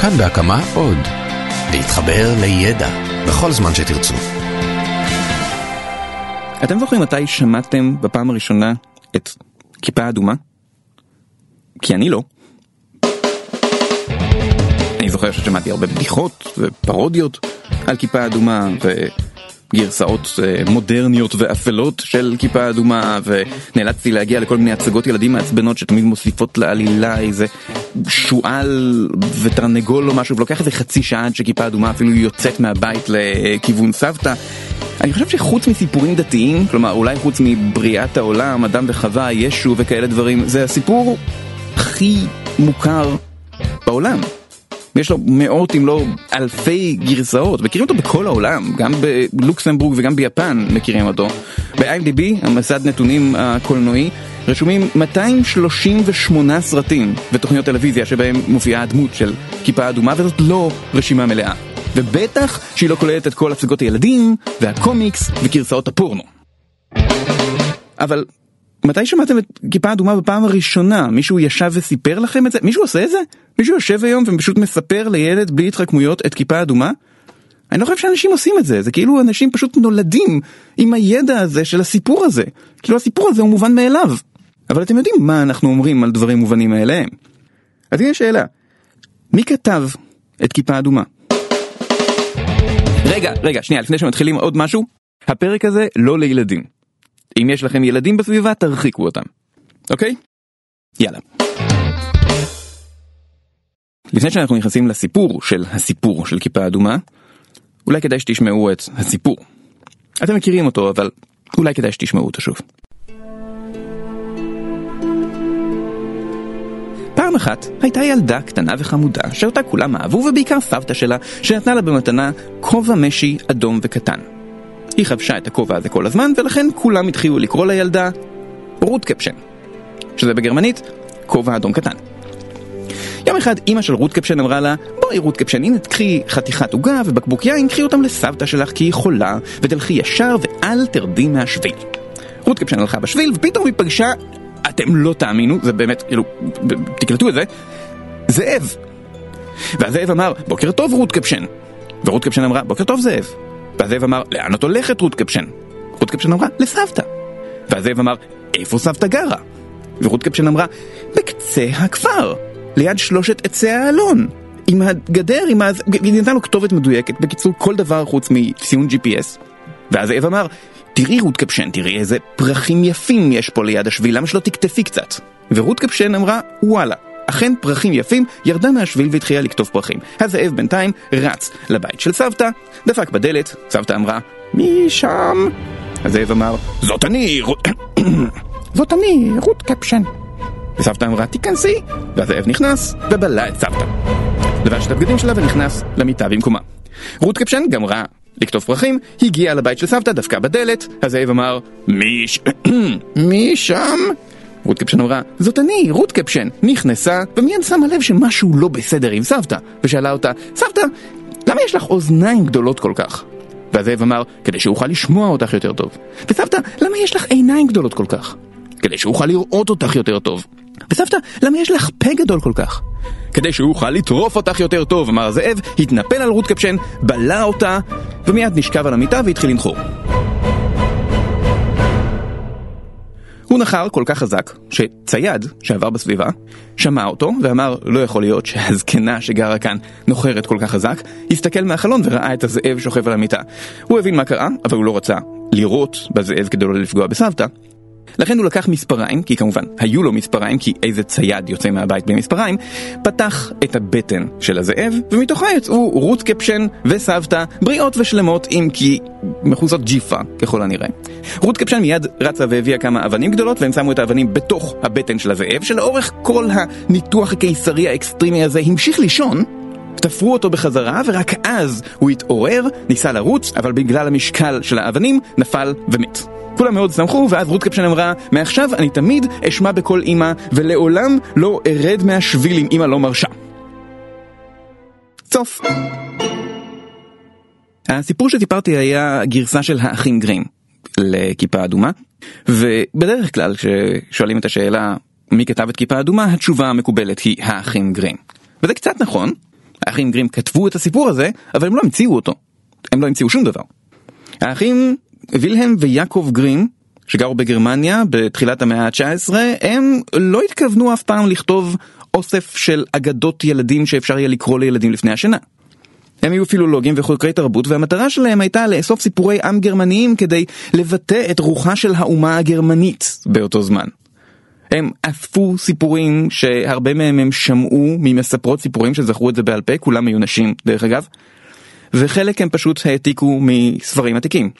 כאן בהקמה עוד. להתחבר לידע בכל זמן שתרצו. אתם זוכרים מתי שמעתם בפעם הראשונה את כיפה אדומה? כי אני לא. אני זוכר ששמעתי הרבה בדיחות ופרודיות על כיפה אדומה וגרסאות אה, מודרניות ואפלות של כיפה אדומה ונאלצתי להגיע לכל מיני הצגות ילדים מעצבנות שתמיד מוסיפות לעלילה איזה שועל ותרנגול או משהו ולוקח איזה חצי שעה עד שכיפה אדומה אפילו יוצאת מהבית לכיוון סבתא. אני חושב שחוץ מסיפורים דתיים, כלומר אולי חוץ מבריאת העולם, אדם וחווה, ישו וכאלה דברים, זה הסיפור הכי מוכר בעולם. יש לו מאות אם לא אלפי גרסאות, מכירים אותו בכל העולם, גם בלוקסמבורג וגם ביפן מכירים אותו. ב-IMDb, המסד נתונים הקולנועי, רשומים 238 סרטים ותוכניות טלוויזיה שבהם מופיעה הדמות של כיפה אדומה, וזאת לא רשימה מלאה. ובטח שהיא לא כוללת את כל הצגות הילדים, והקומיקס, וגרסאות הפורנו. אבל מתי שמעתם את כיפה אדומה בפעם הראשונה? מישהו ישב וסיפר לכם את זה? מישהו עושה את זה? מישהו יושב היום ופשוט מספר לילד בלי התחכמויות את כיפה אדומה? אני לא חושב שאנשים עושים את זה, זה כאילו אנשים פשוט נולדים עם הידע הזה של הסיפור הזה. כאילו הסיפור הזה הוא מובן מאליו. אבל אתם יודעים מה אנחנו אומרים על דברים מובנים מאליהם. אז הנה שאלה, מי כתב את כיפה אדומה? רגע, רגע, שנייה, לפני שמתחילים עוד משהו, הפרק הזה לא לילדים. אם יש לכם ילדים בסביבה, תרחיקו אותם. אוקיי? יאללה. לפני שאנחנו נכנסים לסיפור של הסיפור של כיפה אדומה, אולי כדאי שתשמעו את הסיפור. אתם מכירים אותו, אבל אולי כדאי שתשמעו אותו שוב. פעם אחת הייתה ילדה קטנה וחמודה שאותה כולם אהבו ובעיקר סבתא שלה שנתנה לה במתנה כובע משי אדום וקטן. היא חבשה את הכובע הזה כל הזמן ולכן כולם התחילו לקרוא לילדה רות קפשן שזה בגרמנית כובע אדום קטן. יום אחד אימא של רות קפשן אמרה לה בואי רות קפשן הנה תקחי חתיכת עוגה ובקבוק יין קחי אותם לסבתא שלך כי היא חולה ותלכי ישר ואל תרדי מהשביל. רות קפשן הלכה בשביל ופתאום היא פגשה אתם לא תאמינו, זה באמת, כאילו, תקלטו את זה, זאב. והזאב אמר, בוקר טוב רות קפשן. ורות קפשן אמרה, בוקר טוב זאב. והזאב אמר, לאן את הולכת רות קפשן? רות קפשן אמרה, לסבתא. והזאב אמר, איפה סבתא גרה? ורות קפשן אמרה, בקצה הכפר, ליד שלושת עצי האלון. עם הגדר, עם ה... היא נתנה לו כתובת מדויקת, בקיצור כל דבר חוץ מציון GPS. והזאב אמר, תראי רות קפשן, תראי איזה פרחים יפים יש פה ליד השביל, למה שלא תקטפי קצת? ורות קפשן אמרה, וואלה. אכן פרחים יפים, ירדה מהשביל והתחילה לקטוף פרחים. הזאב בינתיים רץ לבית של סבתא, דפק בדלת, סבתא אמרה, מי שם? הזאב אמר, זאת אני, רות... זאת אני, רות קפשן. וסבתא אמרה, תיכנסי, והזאב נכנס ובלע את סבתא. לבש את הבגדים שלה ונכנס למיטה במקומה. רות קפשן גמרה לקטוף פרחים, הגיעה לבית של סבתא, דפקה בדלת, הזאב אמר, מי ש... מי שם? רות קפשן אמרה, זאת אני, רות קפשן, נכנסה, ומיד שמה לב שמשהו לא בסדר עם סבתא, ושאלה אותה, סבתא, למה יש לך אוזניים גדולות כל כך? והזאב אמר, כדי שאוכל לשמוע אותך יותר טוב. וסבתא, למה יש לך עיניים גדולות כל כך? כדי שאוכל לראות אותך יותר טוב. וסבתא, למה יש לך פה גדול כל כך? כדי שהוא יוכל לטרוף אותך יותר טוב, אמר זאב, התנפל על רות קפשן, בלע אותה, ומיד נשכב על המיטה והתחיל לנחור. הוא נחר כל כך חזק, שצייד שעבר בסביבה, שמע אותו ואמר לא יכול להיות שהזקנה שגרה כאן נוחרת כל כך חזק, הסתכל מהחלון וראה את הזאב שוכב על המיטה. הוא הבין מה קרה, אבל הוא לא רצה לירות בזאב כדי לא לפגוע בסבתא, לכן הוא לקח מספריים, כי כמובן היו לו מספריים, כי איזה צייד יוצא מהבית בלי מספריים, פתח את הבטן של הזאב, ומתוכה יצאו רות קפשן וסבתא, בריאות ושלמות, אם כי מכוסות ג'יפה, ככל הנראה. רות קפשן מיד רצה והביאה כמה אבנים גדולות, והם שמו את האבנים בתוך הבטן של הזאב, שלאורך כל הניתוח הקיסרי האקסטרימי הזה המשיך לישון. תפרו אותו בחזרה, ורק אז הוא התעורר, ניסה לרוץ, אבל בגלל המשקל של האבנים, נפל ומת. כולם מאוד שמחו, ואז רות קפשן אמרה, מעכשיו אני תמיד אשמע בקול אמא, ולעולם לא ארד מהשביל אם אמא לא מרשה. סוף. הסיפור שסיפרתי היה גרסה של האחים גרים לכיפה אדומה, ובדרך כלל כששואלים את השאלה מי כתב את כיפה אדומה, התשובה המקובלת היא האחים גרים. וזה קצת נכון, האחים גרים כתבו את הסיפור הזה, אבל הם לא המציאו אותו. הם לא המציאו שום דבר. האחים וילהם ויעקב גרים, שגרו בגרמניה בתחילת המאה ה-19, הם לא התכוונו אף פעם לכתוב אוסף של אגדות ילדים שאפשר יהיה לקרוא לילדים לפני השינה. הם היו פילולוגים וחוקרי תרבות והמטרה שלהם הייתה לאסוף סיפורי עם גרמניים כדי לבטא את רוחה של האומה הגרמנית באותו זמן. הם אספו סיפורים שהרבה מהם הם שמעו ממספרות סיפורים שזכרו את זה בעל פה, כולם היו נשים דרך אגב, וחלק הם פשוט העתיקו מספרים עתיקים.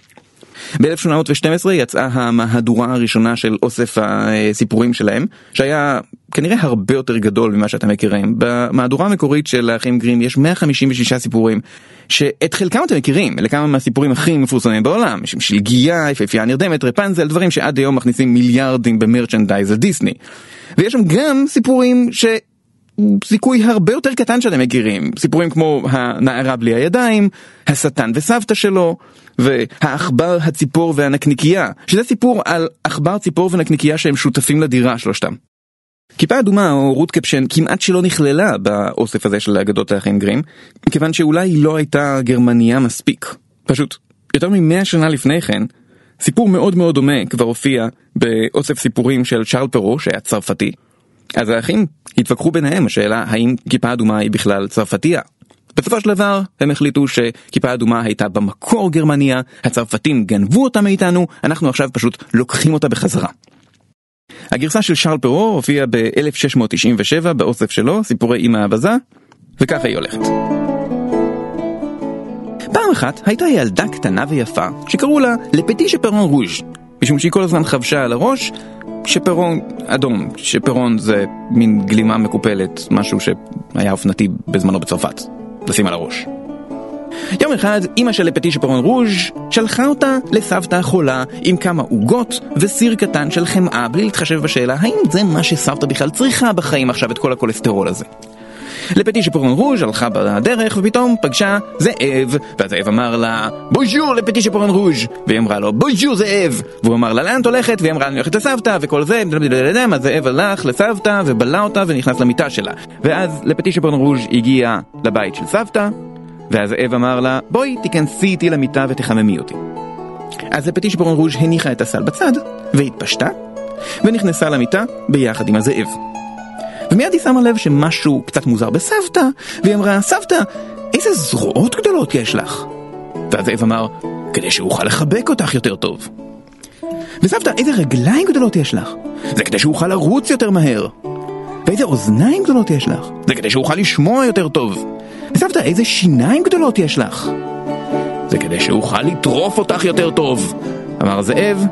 ב-1812 יצאה המהדורה הראשונה של אוסף הסיפורים שלהם, שהיה כנראה הרבה יותר גדול ממה שאתם מכירים. במהדורה המקורית של האחים גרים יש 156 סיפורים, שאת חלקם אתם מכירים, אלה כמה מהסיפורים הכי מפורסמים בעולם, של שלגיה, יפהפייה נרדמת, רפנזל, דברים שעד היום מכניסים מיליארדים במרצ'נדייז לדיסני. ויש שם גם סיפורים ש... סיכוי הרבה יותר קטן שאתם מכירים, סיפורים כמו הנערה בלי הידיים, השטן וסבתא שלו, והעכבר, הציפור והנקניקייה, שזה סיפור על עכבר, ציפור ונקניקייה שהם שותפים לדירה שלושתם. כיפה אדומה או רות קפשן כמעט שלא נכללה באוסף הזה של אגדות האחים גרים, מכיוון שאולי היא לא הייתה גרמניה מספיק. פשוט, יותר ממאה שנה לפני כן, סיפור מאוד מאוד דומה כבר הופיע באוסף סיפורים של צ'ארל פרו שהיה צרפתי. אז האחים התווכחו ביניהם השאלה האם כיפה אדומה היא בכלל צרפתייה. בסופו של דבר הם החליטו שכיפה אדומה הייתה במקור גרמניה, הצרפתים גנבו אותה מאיתנו, אנחנו עכשיו פשוט לוקחים אותה בחזרה. הגרסה של שרל פרו הופיעה ב-1697 באוסף שלו, סיפורי אמא אבזה, וככה היא הולכת. פעם אחת הייתה ילדה קטנה ויפה שקראו לה לפטי שפרון רוז' משום שהיא כל הזמן חבשה על הראש שפרון אדום, שפרון זה מין גלימה מקופלת, משהו שהיה אופנתי בזמנו בצרפת, לשים על הראש. יום אחד אמא של לפטי שפרון רוז' שלחה אותה לסבתא חולה עם כמה עוגות וסיר קטן של חמאה בלי להתחשב בשאלה האם זה מה שסבתא בכלל צריכה בחיים עכשיו את כל הכולסטרול הזה. לפטי שפרון רוז' הלכה בדרך ופתאום פגשה זאב. והזאב אמר לה בוז'ור לפטי שפרון רוז' והיא אמרה לו בוז'ור זאב. והוא אמר לה לאן את הולכת? והיא אמרה אני הולכת לסבתא וכל זה. אז זאב הלך לסבתא ובלע אותה ונכנס למיטה שלה. ואז לפטי שפרון רוז' הגיע לבית של סבתא והזאב אמר לה בואי תיכנסי איתי למיטה ותחממי אותי. אז לפטי שפרון רוז' הניחה את הסל בצד והתפשטה ונכנסה למיטה ביחד עם הזאב ומיד היא שמה לב שמשהו קצת מוזר בסבתא, והיא אמרה, סבתא, איזה זרועות גדולות יש לך? והזאב אמר, כדי שאוכל לחבק אותך יותר טוב. וסבתא, איזה רגליים גדולות יש לך? זה כדי שאוכל לרוץ יותר מהר. ואיזה אוזניים גדולות יש לך? זה כדי שאוכל לשמוע יותר טוב. וסבתא, איזה שיניים גדולות יש לך? זה כדי שאוכל לטרוף אותך יותר טוב. אמר זאב,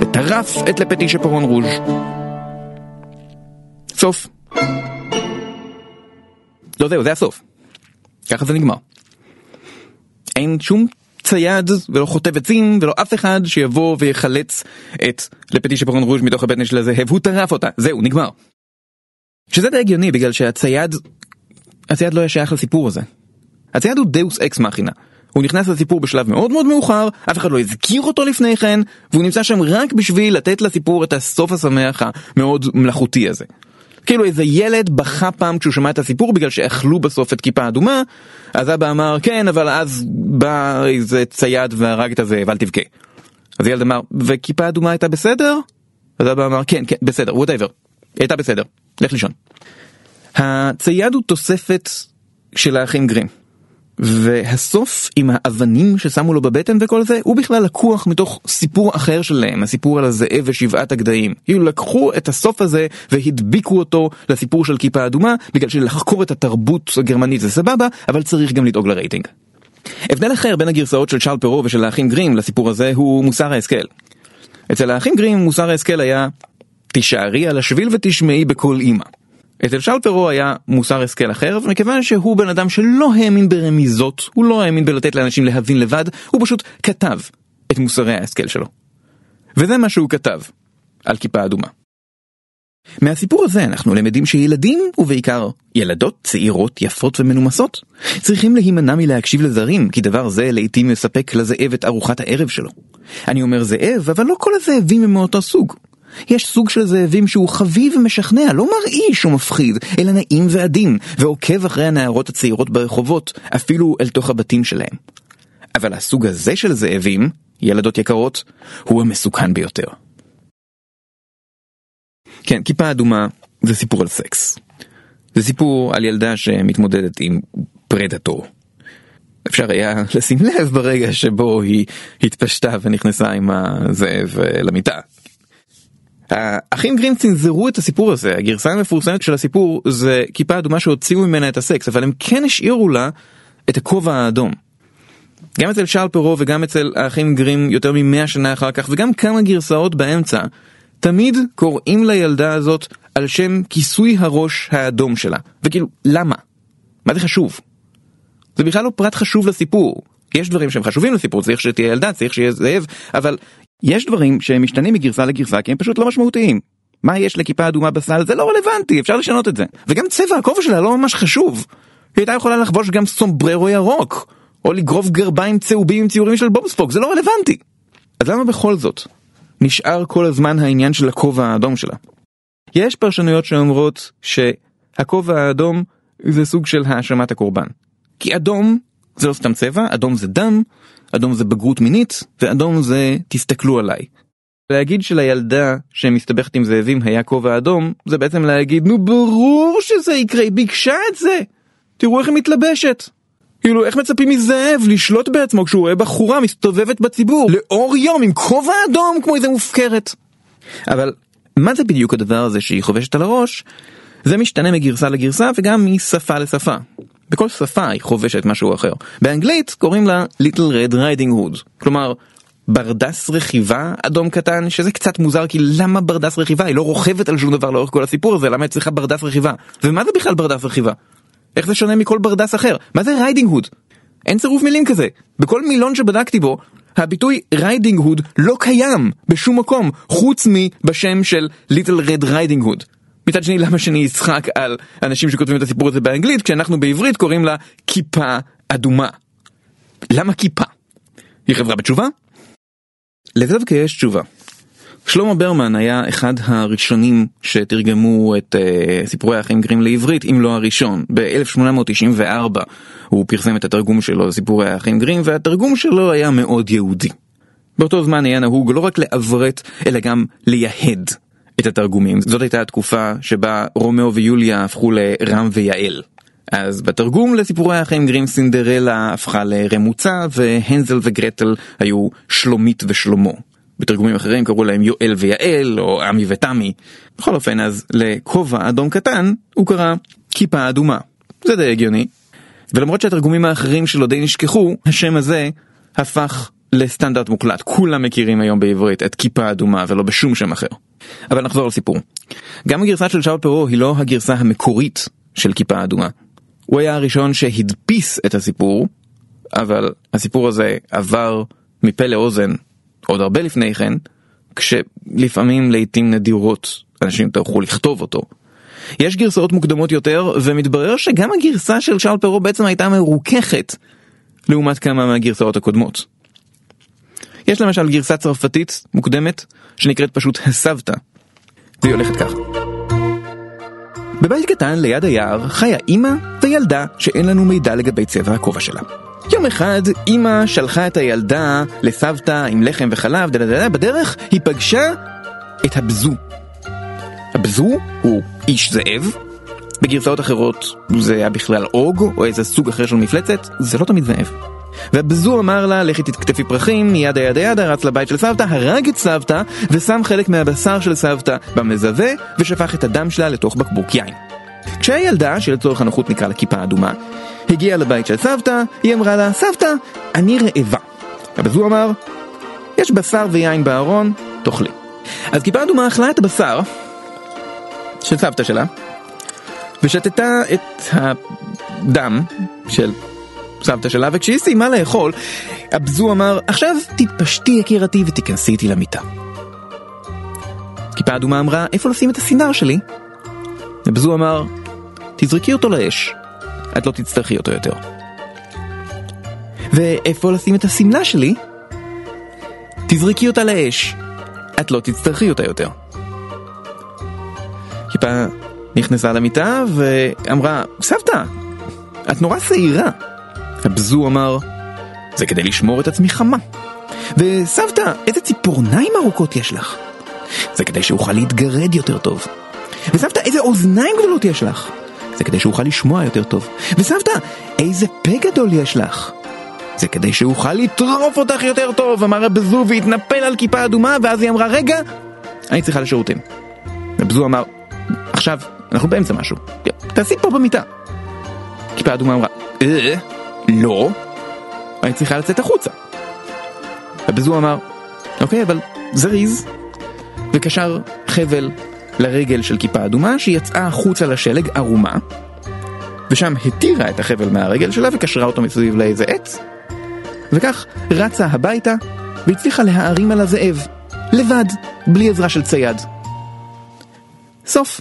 וטרף את לפטי שפרון רוז'. סוף. לא זהו, זה הסוף. ככה זה נגמר. אין שום צייד ולא חוטב עצים ולא אף אחד שיבוא ויחלץ את לפטי שפרון רוז' מתוך הבטן של הזאב, הוא טרף אותה, זהו, נגמר. שזה די הגיוני בגלל שהצייד, הצייד לא היה שייך לסיפור הזה. הצייד הוא דאוס אקס מאכינה. הוא נכנס לסיפור בשלב מאוד מאוד מאוחר, אף אחד לא הזכיר אותו לפני כן, והוא נמצא שם רק בשביל לתת לסיפור את הסוף השמח המאוד מלאכותי הזה. כאילו איזה ילד בכה פעם כשהוא שמע את הסיפור בגלל שאכלו בסוף את כיפה אדומה, אז אבא אמר כן אבל אז בא איזה צייד והרג את הזאב אל תבכה. אז ילד אמר וכיפה אדומה הייתה בסדר? אז אבא אמר כן כן בסדר whatever. הייתה בסדר לך לישון. הצייד הוא תוספת של האחים גרים. והסוף עם האבנים ששמו לו בבטן וכל זה, הוא בכלל לקוח מתוך סיפור אחר שלהם, הסיפור על הזאב ושבעת הגדיים. כאילו לקחו את הסוף הזה והדביקו אותו לסיפור של כיפה אדומה, בגלל שלחקור את התרבות הגרמנית זה סבבה, אבל צריך גם לדאוג לרייטינג. הבדל אחר בין הגרסאות של צ'ארל פרו ושל האחים גרים לסיפור הזה הוא מוסר ההשכל. אצל האחים גרים מוסר ההשכל היה תישארי על השביל ותשמעי בקול אימא. אצל שאול פרו היה מוסר השכל אחר, ומכיוון שהוא בן אדם שלא האמין ברמיזות, הוא לא האמין בלתת לאנשים להבין לבד, הוא פשוט כתב את מוסרי ההשכל שלו. וזה מה שהוא כתב על כיפה אדומה. מהסיפור הזה אנחנו למדים שילדים, ובעיקר ילדות צעירות, יפות ומנומסות, צריכים להימנע מלהקשיב לזרים, כי דבר זה לעיתים מספק לזאב את ארוחת הערב שלו. אני אומר זאב, אבל לא כל הזאבים הם מאותו סוג. יש סוג של זאבים שהוא חביב ומשכנע, לא מרעיש ומפחיד, אלא נעים ועדין, ועוקב אחרי הנערות הצעירות ברחובות, אפילו אל תוך הבתים שלהם. אבל הסוג הזה של זאבים, ילדות יקרות, הוא המסוכן ביותר. כן, כיפה אדומה זה סיפור על סקס. זה סיפור על ילדה שמתמודדת עם פרדטור. אפשר היה לשים לב ברגע שבו היא התפשטה ונכנסה עם הזאב אה, למיטה. האחים גרין צנזרו את הסיפור הזה, הגרסה המפורסמת של הסיפור זה כיפה אדומה שהוציאו ממנה את הסקס, אבל הם כן השאירו לה את הכובע האדום. גם אצל שארל פרו וגם אצל האחים גרים יותר ממאה שנה אחר כך וגם כמה גרסאות באמצע, תמיד קוראים לילדה הזאת על שם כיסוי הראש האדום שלה. וכאילו, למה? מה זה חשוב? זה בכלל לא פרט חשוב לסיפור. יש דברים שהם חשובים לסיפור, צריך שתהיה ילדה, צריך שיהיה זאב, אבל יש דברים שהם משתנים מגרסה לגרסה כי הם פשוט לא משמעותיים. מה יש לכיפה אדומה בסל? זה לא רלוונטי, אפשר לשנות את זה. וגם צבע הכובע שלה לא ממש חשוב. היא הייתה יכולה לחבוש גם סומבררו ירוק, או לגרוב גרביים צהובים עם ציורים של בובספוג, זה לא רלוונטי. אז למה בכל זאת נשאר כל הזמן העניין של הכובע האדום שלה? יש פרשנויות שאומרות שהכובע האדום זה סוג של האשמת הקורבן. כי אדום זה לא סתם צבע, אדום זה דם, אדום זה בגרות מינית, ואדום זה תסתכלו עליי. להגיד שלילדה שמסתבכת עם זאבים היה כובע אדום, זה בעצם להגיד נו ברור שזה יקרה, היא ביקשה את זה! תראו איך היא מתלבשת! כאילו איך מצפים מזאב לשלוט בעצמו כשהוא רואה בחורה מסתובבת בציבור לאור יום עם כובע אדום כמו איזה מופקרת. אבל מה זה בדיוק הדבר הזה שהיא חובשת על הראש? זה משתנה מגרסה לגרסה וגם משפה לשפה. בכל שפה היא חובשת משהו אחר. באנגלית קוראים לה Little Red Riding Hood, כלומר ברדס רכיבה אדום קטן, שזה קצת מוזר כי למה ברדס רכיבה? היא לא רוכבת על שום דבר לאורך כל הסיפור הזה, למה היא צריכה ברדס רכיבה? ומה זה בכלל ברדס רכיבה? איך זה שונה מכל ברדס אחר? מה זה riding hood? אין צירוף מילים כזה. בכל מילון שבדקתי בו, הביטוי riding hood לא קיים בשום מקום, חוץ מבשם של Little Red Riding Hood. מצד שני, למה שאני אצחק על אנשים שכותבים את הסיפור הזה באנגלית, כשאנחנו בעברית קוראים לה כיפה אדומה. למה כיפה? היא חברה בתשובה? לזה דווקא יש תשובה. שלמה ברמן היה אחד הראשונים שתרגמו את אה, סיפורי האחים גרים לעברית, אם לא הראשון. ב-1894 הוא פרסם את התרגום שלו לסיפורי האחים גרים, והתרגום שלו היה מאוד יהודי. באותו זמן היה נהוג לא רק לעברת, אלא גם לייהד את התרגומים. זאת הייתה התקופה שבה רומאו ויוליה הפכו לרם ויעל. אז בתרגום לסיפורי האחים גרים סינדרלה הפכה לרמוצה והנזל וגרטל היו שלומית ושלמה. בתרגומים אחרים קראו להם יואל ויעל או עמי ותמי. בכל אופן אז לכובע אדום קטן הוא קרא כיפה אדומה. זה די הגיוני. ולמרות שהתרגומים האחרים שלו די נשכחו, השם הזה הפך לסטנדרט מוקלט. כולם מכירים היום בעברית את כיפה אדומה ולא בשום שם אחר. אבל נחזור לסיפור. גם הגרסה של שאול פרו היא לא הגרסה המקורית של כיפה אדומה. הוא היה הראשון שהדפיס את הסיפור, אבל הסיפור הזה עבר מפה לאוזן עוד הרבה לפני כן, כשלפעמים לעיתים נדירות אנשים טרחו לכתוב אותו. יש גרסאות מוקדמות יותר, ומתברר שגם הגרסה של שאול פרו בעצם הייתה מרוככת לעומת כמה מהגרסאות הקודמות. יש למשל גרסה צרפתית מוקדמת שנקראת פשוט הסבתא. והיא הולכת ככה. בבית קטן ליד היער חיה אימא וילדה שאין לנו מידע לגבי צבע הכובע שלה. יום אחד אימא שלחה את הילדה לסבתא עם לחם וחלב, דדדדה, בדרך היא פגשה את הבזו. הבזו הוא איש זאב, בגרסאות אחרות זה היה בכלל אוג או איזה סוג אחר של מפלצת, זה לא תמיד זאב. והבזו אמר לה, לכי תתקטפי פרחים, ידה ידה ידה, רץ לבית של סבתא, הרג את סבתא, ושם חלק מהבשר של סבתא במזווה, ושפך את הדם שלה לתוך בקבוק יין. כשהילדה, שלצורך הנוחות נקרא לה כיפה אדומה, הגיעה לבית של סבתא, היא אמרה לה, סבתא, אני רעבה. הבזו אמר, יש בשר ויין בארון, תאכלי. אז כיפה אדומה אכלה את הבשר של סבתא שלה, ושתתה את הדם של סבתא שלה, וכשהיא סיימה לאכול, הבזו אמר, עכשיו תתפשטי יקירתי ותיכנסי איתי למיטה. כיפה אדומה אמרה, איפה לשים את הסינר שלי? הבזו אמר, תזרקי אותו לאש, את לא תצטרכי אותו יותר. ואיפה לשים את השמלה שלי? תזרקי אותה לאש, את לא תצטרכי אותה יותר. כיפה נכנסה למיטה ואמרה, סבתא, את נורא שעירה. הבזו אמר, זה כדי לשמור את עצמי חמה. וסבתא, איזה ציפורניים ארוכות יש לך. זה כדי שאוכל להתגרד יותר טוב. וסבתא, איזה אוזניים גדולות יש לך. זה כדי שאוכל לשמוע יותר טוב. וסבתא, איזה פה גדול יש לך. זה כדי שאוכל לטרוף אותך יותר טוב, אמר הבזו והתנפל על כיפה אדומה, ואז היא אמרה, רגע, אני צריכה לשירותים. הבזו אמר, עכשיו, אנחנו באמצע משהו, תעשי פה במיטה. כיפה אדומה אמרה, אה, לא, אני צריכה לצאת החוצה. הבזו אמר, אוקיי, אבל זריז, וקשר חבל לרגל של כיפה אדומה, שיצאה החוצה לשלג ערומה, ושם התירה את החבל מהרגל שלה וקשרה אותו מסביב לאיזה עץ, וכך רצה הביתה והצליחה להערים על הזאב, לבד, בלי עזרה של צייד. סוף.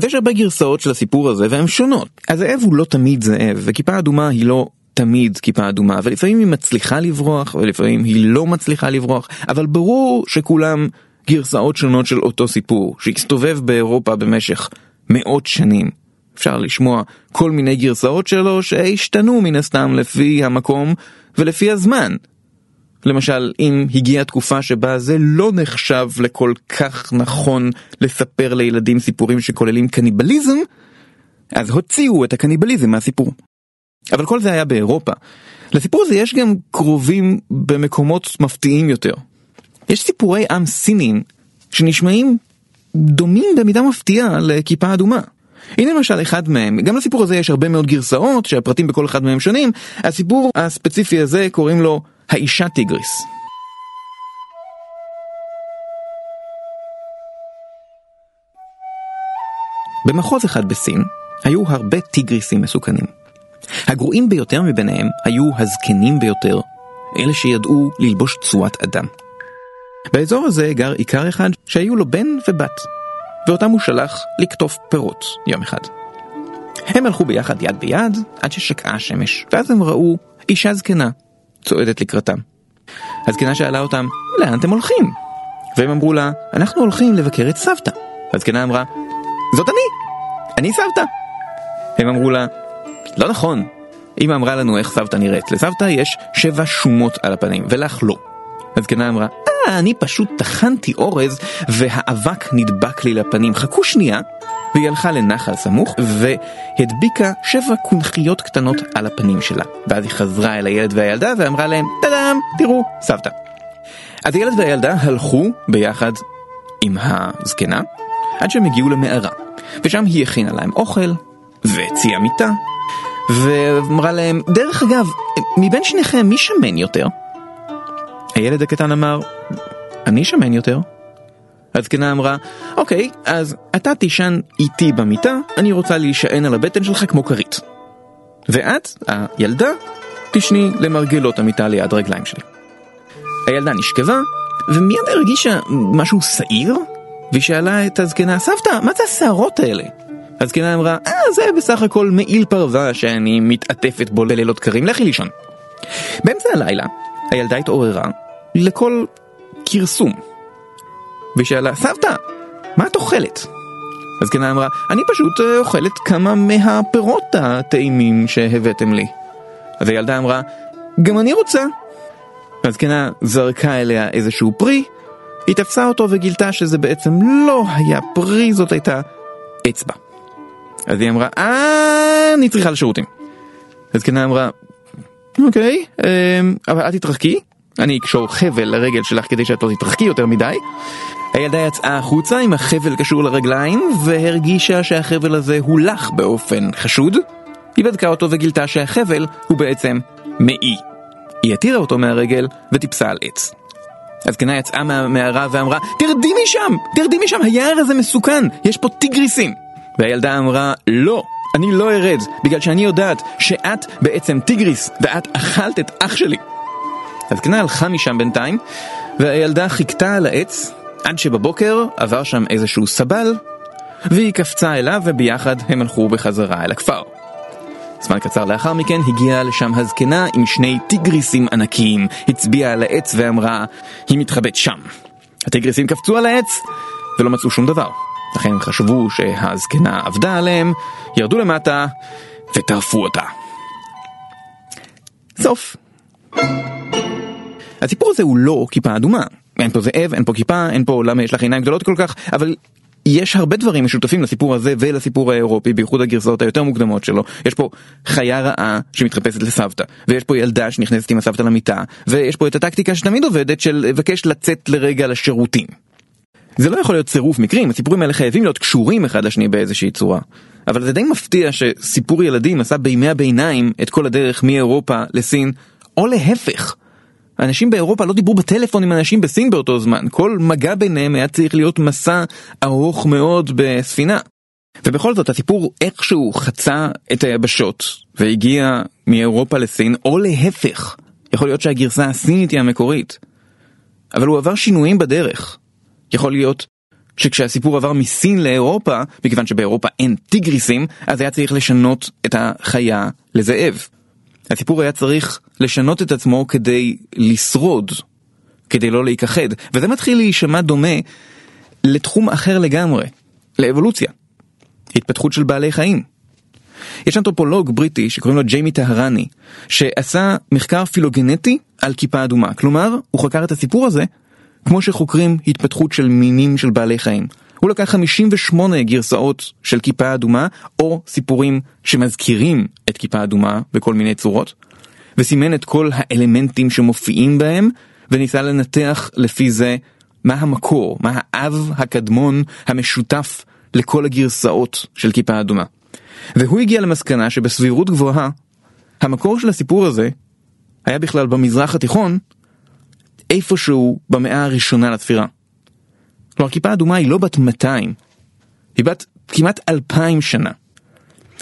אז יש הרבה גרסאות של הסיפור הזה והן שונות. הזאב הוא לא תמיד זאב, וכיפה אדומה היא לא תמיד כיפה אדומה, ולפעמים היא מצליחה לברוח, ולפעמים היא לא מצליחה לברוח, אבל ברור שכולם גרסאות שונות של אותו סיפור, שהסתובב באירופה במשך מאות שנים. אפשר לשמוע כל מיני גרסאות שלו שהשתנו מן הסתם לפי המקום ולפי הזמן. למשל, אם הגיעה תקופה שבה זה לא נחשב לכל כך נכון לספר לילדים סיפורים שכוללים קניבליזם, אז הוציאו את הקניבליזם מהסיפור. אבל כל זה היה באירופה. לסיפור הזה יש גם קרובים במקומות מפתיעים יותר. יש סיפורי עם סינים שנשמעים דומים במידה מפתיעה לכיפה אדומה. הנה למשל אחד מהם, גם לסיפור הזה יש הרבה מאוד גרסאות שהפרטים בכל אחד מהם שונים, הסיפור הספציפי הזה קוראים לו האישה טיגריס. במחוז אחד בסין היו הרבה טיגריסים מסוכנים. הגרועים ביותר מביניהם היו הזקנים ביותר, אלה שידעו ללבוש צורת אדם. באזור הזה גר עיקר אחד שהיו לו בן ובת, ואותם הוא שלח לקטוף פירות יום אחד. הם הלכו ביחד יד ביד עד ששקעה השמש, ואז הם ראו אישה זקנה צועדת לקראתם. הזקנה שאלה אותם, לאן אתם הולכים? והם אמרו לה, אנחנו הולכים לבקר את סבתא. הזקנה אמרה, זאת אני! אני סבתא! הם אמרו לה, לא נכון. אמא אמרה לנו איך סבתא נראית. לסבתא יש שבע שומות על הפנים, ולך לא. הזקנה אמרה, אה, אני פשוט טחנתי אורז והאבק נדבק לי לפנים. חכו שנייה. והיא הלכה לנחל סמוך והדביקה שבע קונכיות קטנות על הפנים שלה. ואז היא חזרה אל הילד והילדה ואמרה להם, טאדאם, תראו, סבתא. אז הילד והילדה הלכו ביחד עם הזקנה עד שהם הגיעו למערה. ושם היא הכינה להם אוכל והציעה מיטה ואמרה להם, דרך אגב, מבין שניכם מי שמן יותר? הילד הקטן אמר, אני שמן יותר. הזקנה אמרה, אוקיי, אז אתה תישן איתי במיטה, אני רוצה להישען על הבטן שלך כמו כרית. ואת, הילדה, תשני למרגלות המיטה ליד רגליים שלי. הילדה נשכבה, ומיד הרגישה משהו שעיר, והיא שאלה את הזקנה, סבתא, מה זה השערות האלה? הזקנה אמרה, אה, זה בסך הכל מעיל פרווה שאני מתעטפת בו ללילות קרים, לכי לישון. באמצע הלילה, הילדה התעוררה לכל כרסום. והיא שאלה, סבתא, מה את אוכלת? הזקנה אמרה, אני פשוט אה, אוכלת כמה מהפירות הטעימים שהבאתם לי. אז הילדה אמרה, גם אני רוצה. הזקנה זרקה אליה איזשהו פרי, היא תפסה אותו וגילתה שזה בעצם לא היה פרי, זאת הייתה אצבע. אז היא אמרה, אה, אני צריכה לשירותים. הזקנה אמרה, אוקיי, אמ, אבל אל תתרחקי, אני אקשור חבל לרגל שלך כדי שאת לא תתרחקי יותר מדי. הילדה יצאה החוצה עם החבל קשור לרגליים, והרגישה שהחבל הזה הולך באופן חשוד. היא בדקה אותו וגילתה שהחבל הוא בעצם מעי. היא התירה אותו מהרגל וטיפסה על עץ. הזקנה יצאה מהמערה ואמרה, תרדי משם! תרדי משם! היער הזה מסוכן! יש פה טיגריסים! והילדה אמרה, לא, אני לא ארד, בגלל שאני יודעת שאת בעצם טיגריס, ואת אכלת את אח שלי. הזקנה הלכה משם בינתיים, והילדה חיכתה על העץ, עד שבבוקר עבר שם איזשהו סבל, והיא קפצה אליו וביחד הם הלכו בחזרה אל הכפר. זמן קצר לאחר מכן הגיעה לשם הזקנה עם שני טיגריסים ענקיים, הצביעה על העץ ואמרה, היא מתחבאת שם. הטיגריסים קפצו על העץ, ולא מצאו שום דבר. לכן חשבו שהזקנה עבדה עליהם, ירדו למטה וטרפו אותה. סוף. הסיפור הזה הוא לא כיפה אדומה. אין פה זאב, אין פה כיפה, אין פה למה יש לך עיניים גדולות כל כך, אבל יש הרבה דברים משותפים לסיפור הזה ולסיפור האירופי, בייחוד הגרסאות היותר מוקדמות שלו. יש פה חיה רעה שמתחפשת לסבתא, ויש פה ילדה שנכנסת עם הסבתא למיטה, ויש פה את הטקטיקה שתמיד עובדת של לבקש לצאת לרגע לשירותים. זה לא יכול להיות צירוף מקרים, הסיפורים האלה חייבים להיות קשורים אחד לשני באיזושהי צורה. אבל זה די מפתיע שסיפור ילדים עשה בימי הביניים את כל הדרך מאירופה לסין, או להפך. אנשים באירופה לא דיברו בטלפון עם אנשים בסין באותו זמן, כל מגע ביניהם היה צריך להיות מסע ארוך מאוד בספינה. ובכל זאת הסיפור איכשהו חצה את היבשות והגיע מאירופה לסין, או להפך. יכול להיות שהגרסה הסינית היא המקורית. אבל הוא עבר שינויים בדרך. יכול להיות שכשהסיפור עבר מסין לאירופה, מכיוון שבאירופה אין טיגריסים, אז היה צריך לשנות את החיה לזאב. הסיפור היה צריך לשנות את עצמו כדי לשרוד, כדי לא להיכחד, וזה מתחיל להישמע דומה לתחום אחר לגמרי, לאבולוציה, התפתחות של בעלי חיים. יש אנתרופולוג בריטי שקוראים לו ג'יימי טהרני, שעשה מחקר פילוגנטי על כיפה אדומה, כלומר, הוא חקר את הסיפור הזה כמו שחוקרים התפתחות של מינים של בעלי חיים. הוא לקח 58 גרסאות של כיפה אדומה, או סיפורים שמזכירים את כיפה אדומה בכל מיני צורות, וסימן את כל האלמנטים שמופיעים בהם, וניסה לנתח לפי זה מה המקור, מה האב הקדמון המשותף לכל הגרסאות של כיפה אדומה. והוא הגיע למסקנה שבסבירות גבוהה, המקור של הסיפור הזה היה בכלל במזרח התיכון, איפשהו במאה הראשונה לספירה. כלומר, כיפה אדומה היא לא בת 200, היא בת כמעט 2,000 שנה.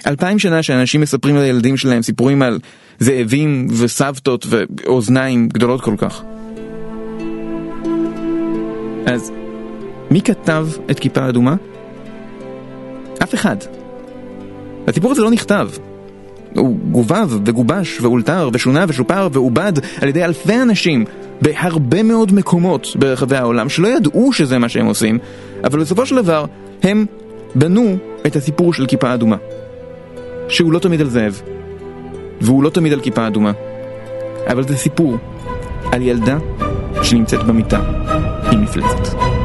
2,000 שנה שאנשים מספרים לילדים שלהם סיפורים על זאבים וסבתות ואוזניים גדולות כל כך. אז מי כתב את כיפה אדומה? אף אחד. הסיפור הזה לא נכתב. הוא גובב וגובש ואולתר ושונה ושופר ועובד על ידי אלפי אנשים בהרבה מאוד מקומות ברחבי העולם שלא ידעו שזה מה שהם עושים, אבל בסופו של דבר הם בנו את הסיפור של כיפה אדומה. שהוא לא תמיד על זאב, והוא לא תמיד על כיפה אדומה, אבל זה סיפור על ילדה שנמצאת במיטה עם מפלצת.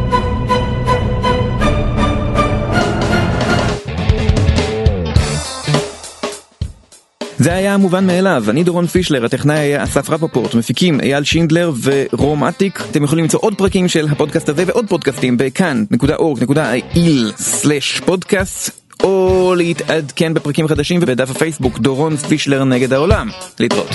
זה היה המובן מאליו, אני דורון פישלר, הטכנאי היה אסף רפפורט, מפיקים אייל שינדלר ורום אטיק. אתם יכולים למצוא עוד פרקים של הפודקאסט הזה ועוד פודקאסטים בכאן.org.il/פודקאסט או להתעדכן בפרקים חדשים ובדף הפייסבוק דורון פישלר נגד העולם. להתראות.